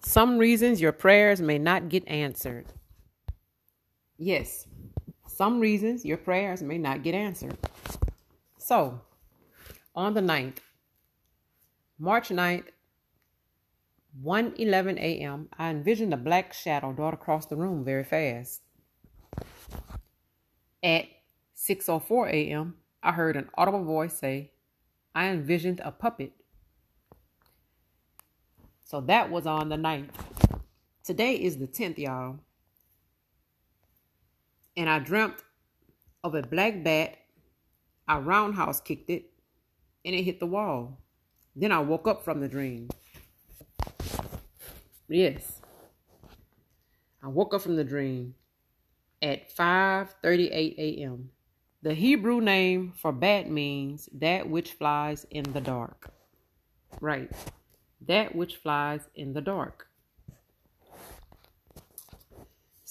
Some reasons your prayers may not get answered. Yes, some reasons your prayers may not get answered. So, on the 9th, March 9th, 1:11 a.m., I envisioned a black shadow dart across the room very fast. At 6:04 a.m., I heard an audible voice say, "I envisioned a puppet." So that was on the 9th. Today is the 10th, y'all. And I dreamt of a black bat. I roundhouse kicked it and it hit the wall. Then I woke up from the dream. Yes. I woke up from the dream at 5:38 a.m. The Hebrew name for bat means that which flies in the dark. Right. That which flies in the dark.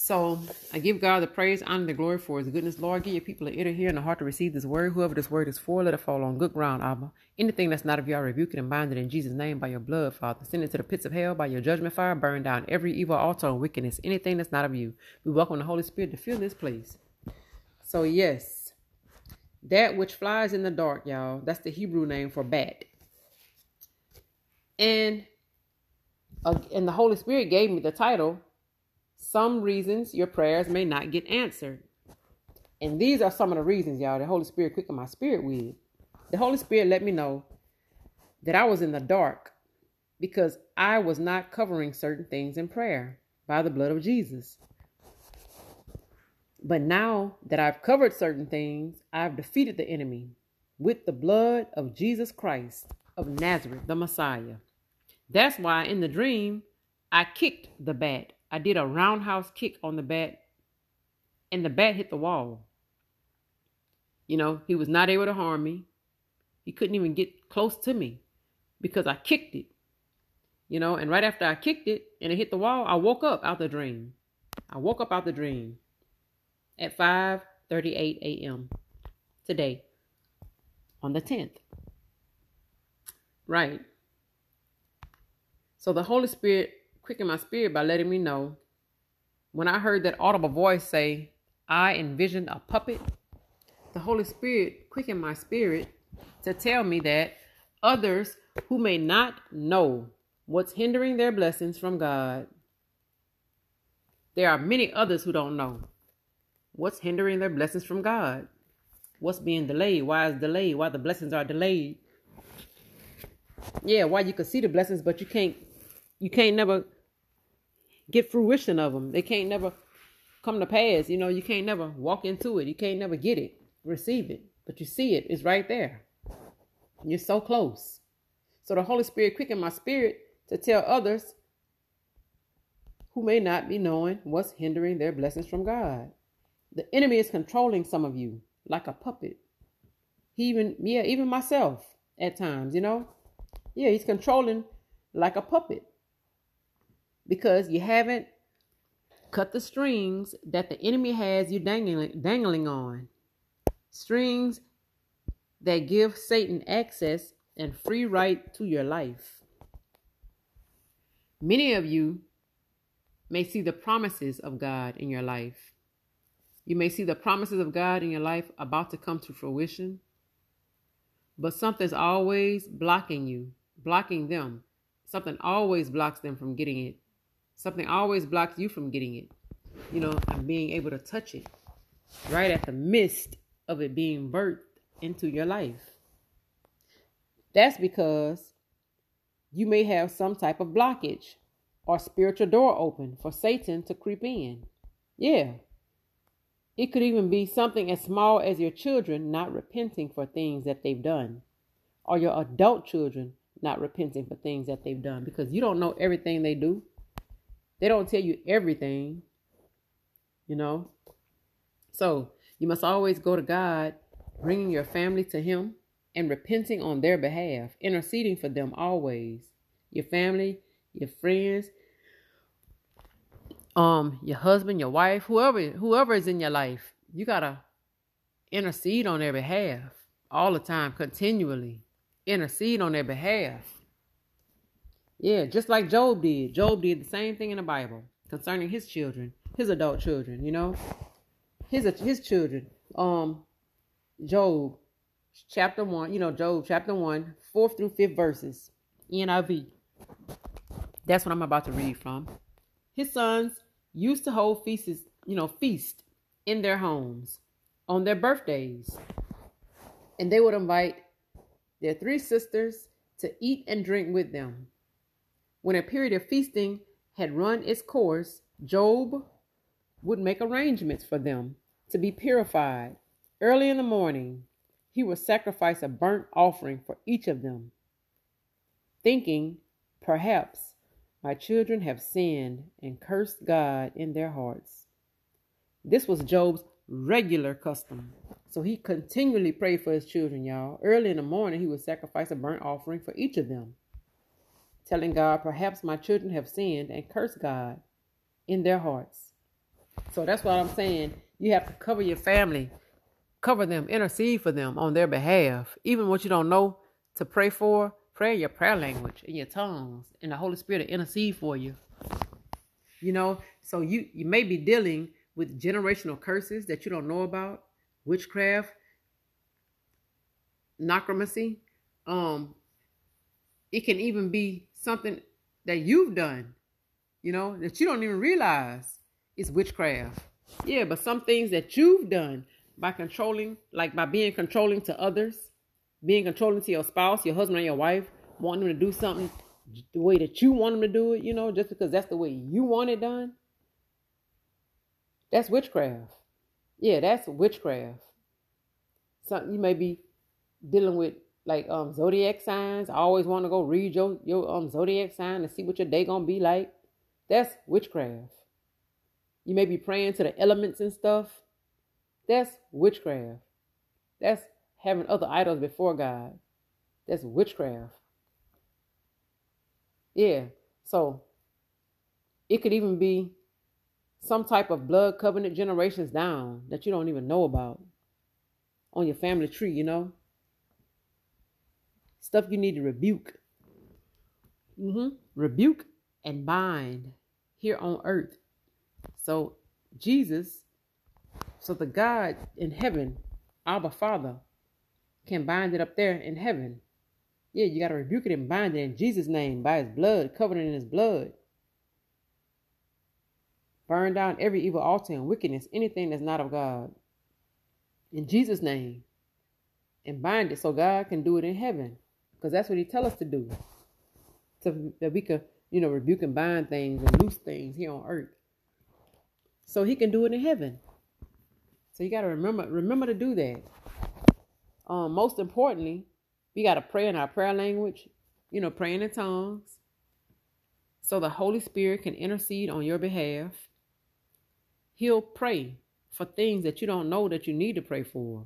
So I give God the praise, honor, the glory for his goodness. Lord, give your people an ear to hear and a heart to receive this word. Whoever this word is for, let it fall on good ground, Abba. Anything that's not of you, I rebuke it and bind it in Jesus' name by your blood, Father. Send it to the pits of hell by your judgment fire. Burn down every evil altar and wickedness. Anything that's not of you. We welcome the Holy Spirit to fill this place. So, yes, that which flies in the dark, y'all, that's the Hebrew name for bat. And, uh, and the Holy Spirit gave me the title some reasons your prayers may not get answered. And these are some of the reasons, y'all, the Holy Spirit quickened my spirit with. The Holy Spirit let me know that I was in the dark because I was not covering certain things in prayer by the blood of Jesus. But now that I've covered certain things, I've defeated the enemy with the blood of Jesus Christ of Nazareth, the Messiah. That's why in the dream, I kicked the bat I did a roundhouse kick on the bat, and the bat hit the wall. You know, he was not able to harm me. He couldn't even get close to me because I kicked it. You know, and right after I kicked it and it hit the wall, I woke up out the dream. I woke up out the dream at 5:38 a.m. today on the 10th. Right. So the Holy Spirit quickened my spirit by letting me know when I heard that audible voice say, I envisioned a puppet, the Holy Spirit quickened my spirit to tell me that others who may not know what's hindering their blessings from God, there are many others who don't know what's hindering their blessings from God. What's being delayed? Why is delayed? Why the blessings are delayed? Yeah, why you can see the blessings, but you can't you can't never get fruition of them. They can't never come to pass. You know, you can't never walk into it. You can't never get it, receive it. But you see it. It's right there. You're so close. So the Holy Spirit quickened my spirit to tell others who may not be knowing what's hindering their blessings from God. The enemy is controlling some of you like a puppet. He even, yeah, even myself at times, you know? Yeah, he's controlling like a puppet because you haven't cut the strings that the enemy has you dangling, dangling on. Strings that give Satan access and free right to your life. Many of you may see the promises of God in your life. You may see the promises of God in your life about to come to fruition, but something's always blocking you, blocking them. Something always blocks them from getting it. Something always blocks you from getting it, you know, and being able to touch it right at the midst of it being birthed into your life. That's because you may have some type of blockage or spiritual door open for Satan to creep in. Yeah. It could even be something as small as your children not repenting for things that they've done, or your adult children not repenting for things that they've done because you don't know everything they do. They don't tell you everything, you know. So you must always go to God, bringing your family to Him and repenting on their behalf, interceding for them always. Your family, your friends, um, your husband, your wife, whoever whoever is in your life, you gotta intercede on their behalf all the time, continually. Intercede on their behalf. Yeah, just like Job did. Job did the same thing in the Bible concerning his children, his adult children, you know, his his children. Um, Job, chapter one, you know, Job chapter one, fourth through fifth verses, NIV. That's what I'm about to read from. His sons used to hold feasts, you know, feast in their homes on their birthdays, and they would invite their three sisters to eat and drink with them. When a period of feasting had run its course, Job would make arrangements for them to be purified. Early in the morning, he would sacrifice a burnt offering for each of them, thinking, perhaps, my children have sinned and cursed God in their hearts. This was Job's regular custom. So he continually prayed for his children, y'all. Early in the morning, he would sacrifice a burnt offering for each of them, telling God, Perhaps my children have sinned and cursed God in their hearts. So that's what I'm saying. You have to cover your family, cover them, intercede for them on their behalf. Even what you don't know to pray for, pray your prayer language in your tongues, and the Holy Spirit will intercede for you. You know, so you you may be dealing with generational curses that you don't know about, witchcraft, necromancy. Um, it can even be something that you've done, you know, that you don't even realize is witchcraft. Yeah, but some things that you've done by controlling, like by being controlling to others, being controlling to your spouse, your husband, or your wife, wanting them to do something the way that you want them to do it, you know, just because that's the way you want it done. That's witchcraft. Yeah, that's witchcraft. Something you may be dealing with like um zodiac signs. I always want to go read your your um zodiac sign and see what your day gonna be like. That's witchcraft. You may be praying to the elements and stuff. That's witchcraft. That's having other idols before God. That's witchcraft. Yeah. So it could even be some type of blood covenant generations down that you don't even know about on your family tree, you know? Stuff you need to rebuke. Mm-hmm. Rebuke and bind here on earth. So, Jesus, so the God in heaven, Abba Father, can bind it up there in heaven. Yeah, you got to rebuke it and bind it in Jesus' name by his blood, covered in his blood. Burn down every evil altar and wickedness, anything that's not of God. In Jesus' name. And bind it so God can do it in heaven. Because that's what he tell us to do. So that we can, you know, rebuke and bind things and loose things here on earth. So he can do it in heaven. So you gotta remember remember to do that. Um, most importantly, we gotta pray in our prayer language, you know, praying in tongues. So the Holy Spirit can intercede on your behalf He'll pray for things that you don't know that you need to pray for.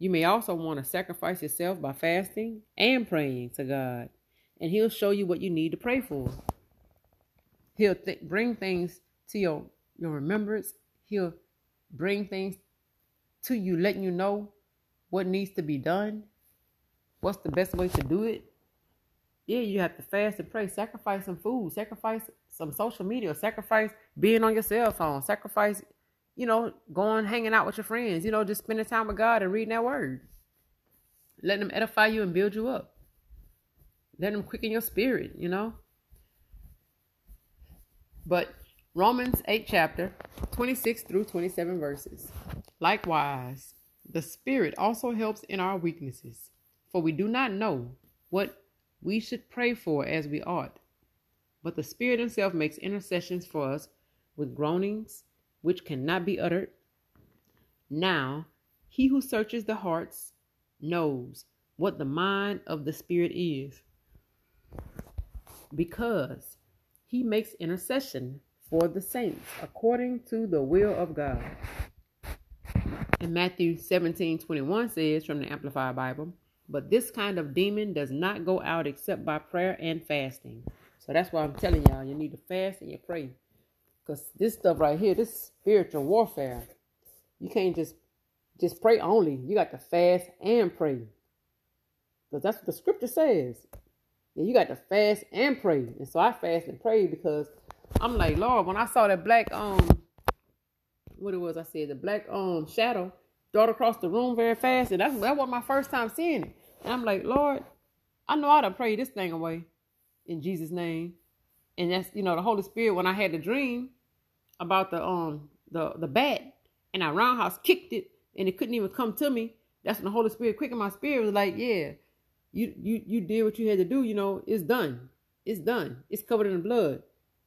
You may also want to sacrifice yourself by fasting and praying to God, and He'll show you what you need to pray for. He'll th- bring things to your, your remembrance. He'll bring things to you, letting you know what needs to be done, what's the best way to do it. Yeah, you have to fast and pray, sacrifice some food, sacrifice some social media, sacrifice being on your cell phone, sacrifice, you know, going hanging out with your friends, you know, just spending time with God and reading that word. Letting them edify you and build you up. Let them quicken your spirit, you know. But Romans 8 chapter 26 through 27 verses. Likewise, the Spirit also helps in our weaknesses, for we do not know what we should pray for as we ought but the Spirit Himself makes intercessions for us with groanings which cannot be uttered. Now, He who searches the hearts knows what the mind of the Spirit is, because He makes intercession for the saints according to the will of God. And Matthew 17 21 says from the Amplified Bible, but this kind of demon does not go out except by prayer and fasting. So that's why I'm telling y'all, you need to fast and you pray. Because this stuff right here, this spiritual warfare, you can't just just pray only. You got to fast and pray. Because that's what the scripture says. Yeah, you got to fast and pray. And so I fast and pray because I'm like, Lord, when I saw that black um what it was, I said the black um shadow dart across the room very fast, and that's that was my first time seeing it. And I'm like, Lord, I know how to pray this thing away in Jesus' name. And that's you know the Holy Spirit when I had the dream about the um the the bat and I roundhouse kicked it and it couldn't even come to me. That's when the Holy Spirit quickened my spirit was like, yeah, you you you did what you had to do. You know, it's done. It's done. It's covered in the blood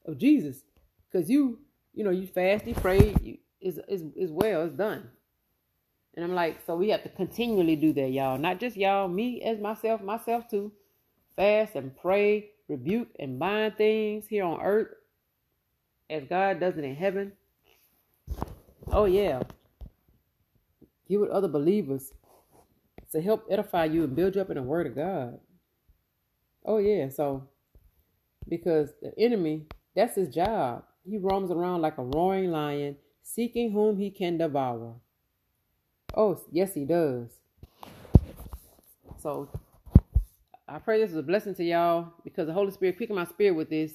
of Jesus. Cause you you know you fast, you prayed, you, is is is well, it's done. And I'm like, so we have to continually do that, y'all. Not just y'all, me as myself, myself too. Fast and pray, rebuke and bind things here on earth as God does it in heaven. Oh yeah. Get with other believers to help edify you and build you up in the word of God. Oh yeah, so because the enemy, that's his job. He roams around like a roaring lion, seeking whom he can devour. Oh, yes, he does. So I pray this is a blessing to y'all because the Holy Spirit quickened my spirit with this.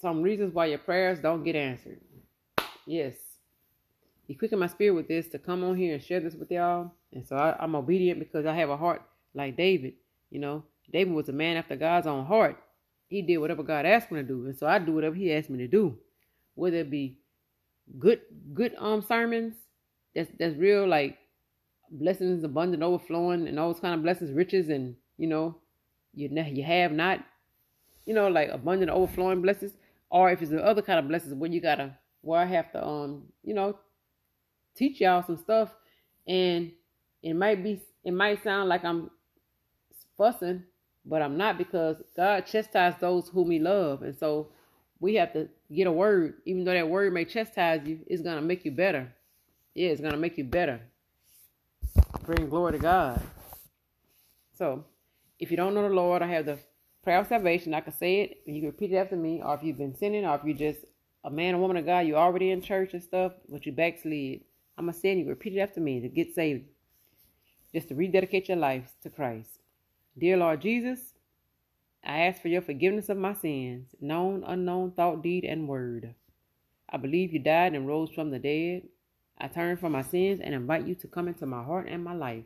Some reasons why your prayers don't get answered. Yes. He quickened my spirit with this to come on here and share this with y'all. And so I, I'm obedient because I have a heart like David. You know, David was a man after God's own heart. He did whatever God asked him to do. And so I do whatever he asked me to do. Whether it be good good um sermons that's that's real like blessings abundant overflowing and all those kind of blessings riches and you know you you have not you know like abundant overflowing blessings or if it's the other kind of blessings where you gotta where I have to um you know teach y'all some stuff and it might be it might sound like I'm fussing but I'm not because God chastises those whom he love and so we have to get a word even though that word may chastise you it's gonna make you better yeah, it's gonna make you better. Bring glory to God. So, if you don't know the Lord, I have the prayer of salvation. I can say it, you can repeat it after me. Or if you've been sinning, or if you're just a man or woman of God, you're already in church and stuff, but you backslid. I'm gonna say you repeat it after me to get saved. Just to rededicate your life to Christ. Dear Lord Jesus, I ask for your forgiveness of my sins, known, unknown, thought, deed, and word. I believe you died and rose from the dead. I turn from my sins and invite you to come into my heart and my life.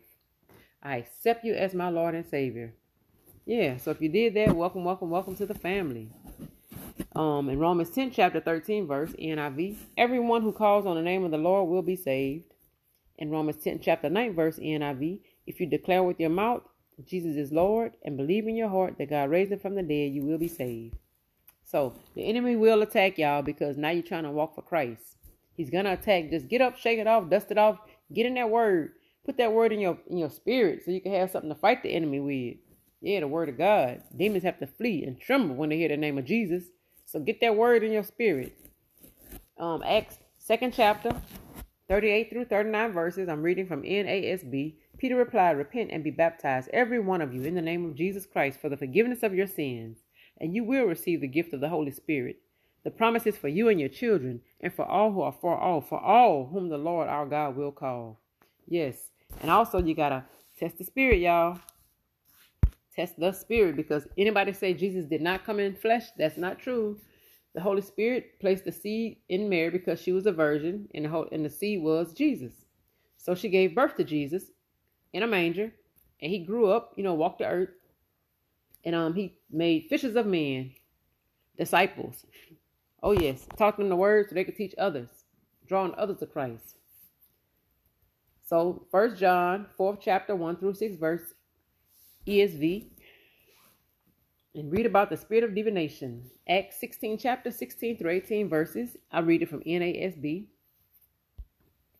I accept you as my Lord and Savior. Yeah, so if you did that, welcome, welcome, welcome to the family. Um, in Romans 10, chapter 13, verse NIV, everyone who calls on the name of the Lord will be saved. In Romans 10, chapter 9, verse NIV, if you declare with your mouth Jesus is Lord and believe in your heart that God raised him from the dead, you will be saved. So the enemy will attack y'all because now you're trying to walk for Christ. He's gonna attack. Just get up, shake it off, dust it off, get in that word. Put that word in your in your spirit so you can have something to fight the enemy with. Yeah, the word of God. Demons have to flee and tremble when they hear the name of Jesus. So get that word in your spirit. Um, Acts second chapter, 38 through 39 verses. I'm reading from NASB. Peter replied, Repent and be baptized, every one of you, in the name of Jesus Christ, for the forgiveness of your sins, and you will receive the gift of the Holy Spirit. The promise is for you and your children, and for all who are far off, for all whom the Lord our God will call. Yes. And also you gotta test the spirit, y'all. Test the spirit because anybody say Jesus did not come in flesh, that's not true. The Holy Spirit placed the seed in Mary because she was a virgin, and the whole, and the seed was Jesus. So she gave birth to Jesus in a manger, and he grew up, you know, walked the earth, and um he made fishers of men, disciples. Oh, yes. Taught them the word so they could teach others, drawing others to Christ. So, First John, 4th chapter, 1 through 6 verse, ESV. And read about the spirit of divination. Acts 16, chapter 16 through 18 verses. I read it from NASB.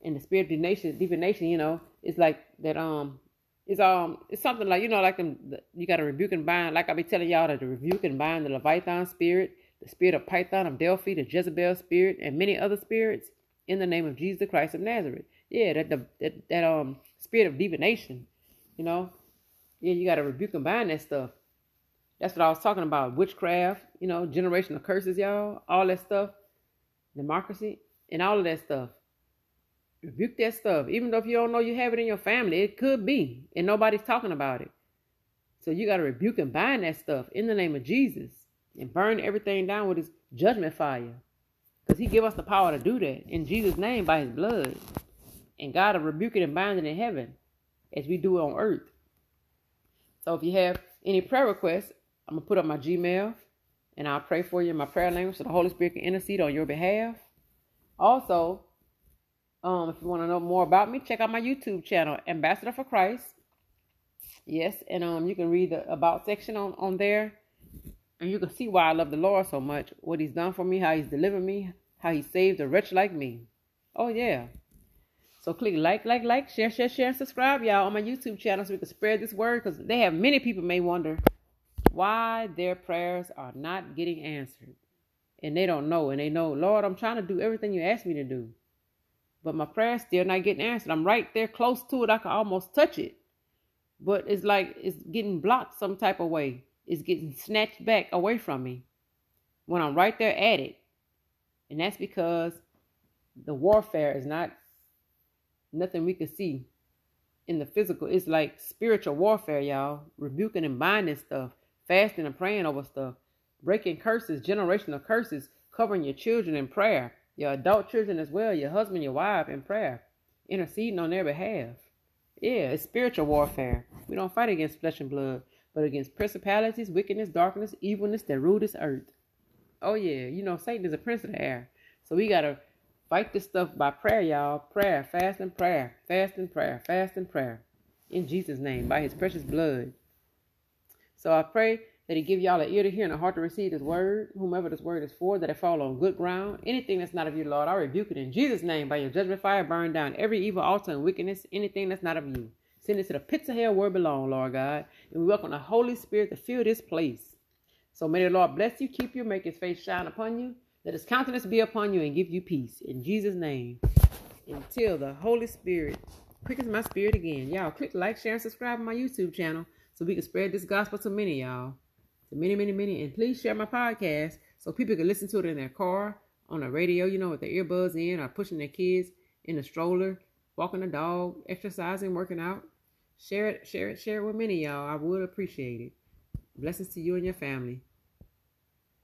And the spirit of divination, divination, you know, it's like that um it's um it's something like you know like them, you got to rebuke and bind like I be telling y'all that the rebuke and bind the Leviathan spirit the spirit of Python of Delphi, the Jezebel spirit, and many other spirits in the name of Jesus Christ of Nazareth. Yeah, that the that, that um spirit of divination, you know. Yeah, you gotta rebuke and bind that stuff. That's what I was talking about. Witchcraft, you know, generational curses, y'all, all that stuff, necromancy, and all of that stuff. Rebuke that stuff. Even though if you don't know you have it in your family, it could be, and nobody's talking about it. So you got to rebuke and bind that stuff in the name of Jesus and burn everything down with his judgment fire. Because he give us the power to do that in Jesus' name by his blood. And God will rebuke it and bind it in heaven as we do it on earth. So if you have any prayer requests, I'm going to put up my Gmail and I'll pray for you in my prayer language so the Holy Spirit can intercede on your behalf. Also, um, if you want to know more about me, check out my YouTube channel, Ambassador for Christ. Yes, and um, you can read the about section on, on there, and you can see why I love the Lord so much, what He's done for me, how He's delivered me, how He saved a wretch like me. Oh yeah. So click like, like, like, share, share, share, and subscribe, y'all, on my YouTube channel so we can spread this word because they have many people may wonder why their prayers are not getting answered. And they don't know. And they know, Lord, I'm trying to do everything you asked me to do. But my prayer's still not getting answered. I'm right there close to it. I can almost touch it. But it's like it's getting blocked some type of way. It's getting snatched back away from me when I'm right there at it. And that's because the warfare is not nothing we can see in the physical. It's like spiritual warfare, y'all. Rebuking and binding stuff, fasting and praying over stuff, breaking curses, generational curses, covering your children in prayer, your adult children as well, your husband, your wife in prayer, interceding on their behalf. Yeah, it's spiritual warfare. We don't fight against flesh and blood, but against principalities, wickedness, darkness, evilness that rule this earth. Oh yeah, you know Satan is a prince of the air. So we gotta fight this stuff by prayer, y'all. Prayer, fast and prayer, fast and prayer, fast and prayer. In Jesus' name, by his precious blood. So I pray that he give y'all an ear to hear and a heart to receive his word, whomever this word is for, that it fall on good ground. Anything that's not of you, Lord, I rebuke it in Jesus' name by your judgment fire, burn down every evil altar and wickedness, anything that's not of you. Send it to the pits of hell where it belongs, Lord God. And we welcome the Holy Spirit to fill this place. So may the Lord bless you, keep you, make his face shine upon you, let his countenance be upon you, and give you peace. In Jesus' name. Until the Holy Spirit quickens my spirit again. Y'all click like, share, and subscribe to my YouTube channel so we can spread this gospel to many, y'all to many, many, many. And please share my podcast so people can listen to it in their car, on the radio, you know, with their earbuds in, or pushing their kids in the stroller, walking the dog, exercising, working out. Share it, share it, share it with many y'all. I would appreciate it. Blessings to you and your family.